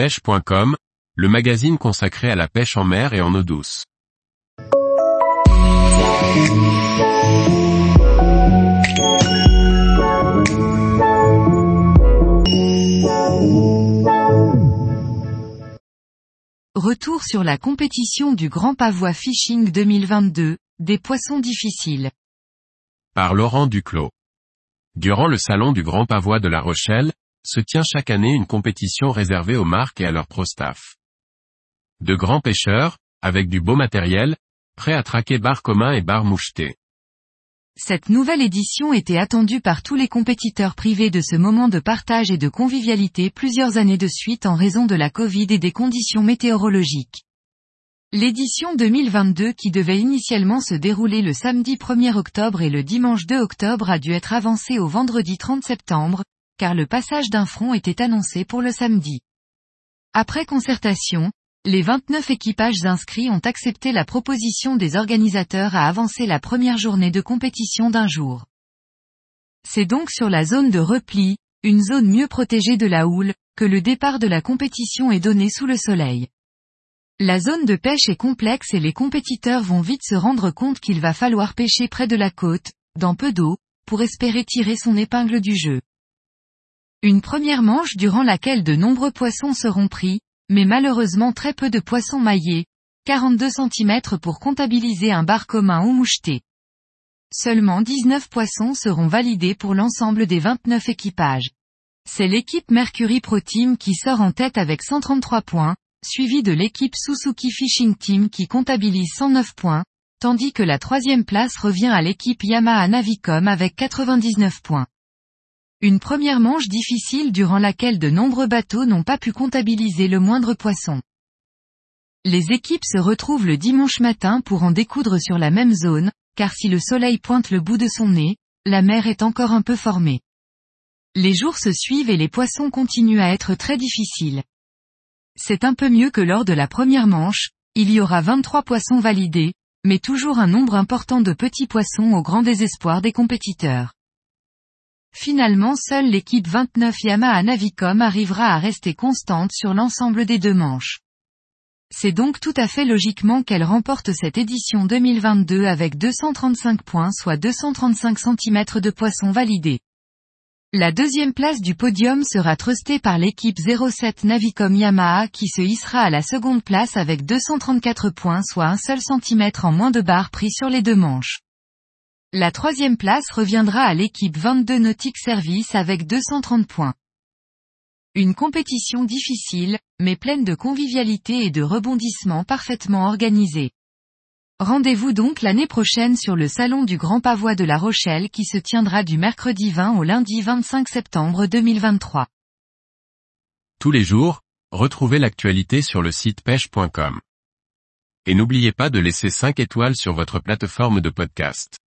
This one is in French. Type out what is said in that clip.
pêche.com, le magazine consacré à la pêche en mer et en eau douce. Retour sur la compétition du Grand Pavois Fishing 2022, des poissons difficiles. Par Laurent Duclos. Durant le salon du Grand Pavois de La Rochelle, se tient chaque année une compétition réservée aux marques et à leur pro staff. De grands pêcheurs, avec du beau matériel, prêts à traquer bar commun et bar moucheté. Cette nouvelle édition était attendue par tous les compétiteurs privés de ce moment de partage et de convivialité plusieurs années de suite en raison de la Covid et des conditions météorologiques. L'édition 2022 qui devait initialement se dérouler le samedi 1er octobre et le dimanche 2 octobre a dû être avancée au vendredi 30 septembre, car le passage d'un front était annoncé pour le samedi. Après concertation, les 29 équipages inscrits ont accepté la proposition des organisateurs à avancer la première journée de compétition d'un jour. C'est donc sur la zone de repli, une zone mieux protégée de la houle, que le départ de la compétition est donné sous le soleil. La zone de pêche est complexe et les compétiteurs vont vite se rendre compte qu'il va falloir pêcher près de la côte, dans peu d'eau, pour espérer tirer son épingle du jeu. Une première manche durant laquelle de nombreux poissons seront pris, mais malheureusement très peu de poissons maillés, 42 cm pour comptabiliser un bar commun ou moucheté. Seulement 19 poissons seront validés pour l'ensemble des 29 équipages. C'est l'équipe Mercury Pro Team qui sort en tête avec 133 points, suivi de l'équipe Suzuki Fishing Team qui comptabilise 109 points, tandis que la troisième place revient à l'équipe Yamaha Navicom avec 99 points. Une première manche difficile durant laquelle de nombreux bateaux n'ont pas pu comptabiliser le moindre poisson. Les équipes se retrouvent le dimanche matin pour en découdre sur la même zone, car si le soleil pointe le bout de son nez, la mer est encore un peu formée. Les jours se suivent et les poissons continuent à être très difficiles. C'est un peu mieux que lors de la première manche, il y aura 23 poissons validés, mais toujours un nombre important de petits poissons au grand désespoir des compétiteurs. Finalement seule l'équipe 29 Yamaha Navicom arrivera à rester constante sur l'ensemble des deux manches. C'est donc tout à fait logiquement qu'elle remporte cette édition 2022 avec 235 points soit 235 cm de poisson validé. La deuxième place du podium sera trustée par l'équipe 07 Navicom Yamaha qui se hissera à la seconde place avec 234 points soit un seul centimètre en moins de barres pris sur les deux manches. La troisième place reviendra à l'équipe 22 Nautic Service avec 230 points. Une compétition difficile, mais pleine de convivialité et de rebondissements parfaitement organisés. Rendez-vous donc l'année prochaine sur le Salon du Grand Pavois de La Rochelle qui se tiendra du mercredi 20 au lundi 25 septembre 2023. Tous les jours, retrouvez l'actualité sur le site pêche.com. Et n'oubliez pas de laisser 5 étoiles sur votre plateforme de podcast.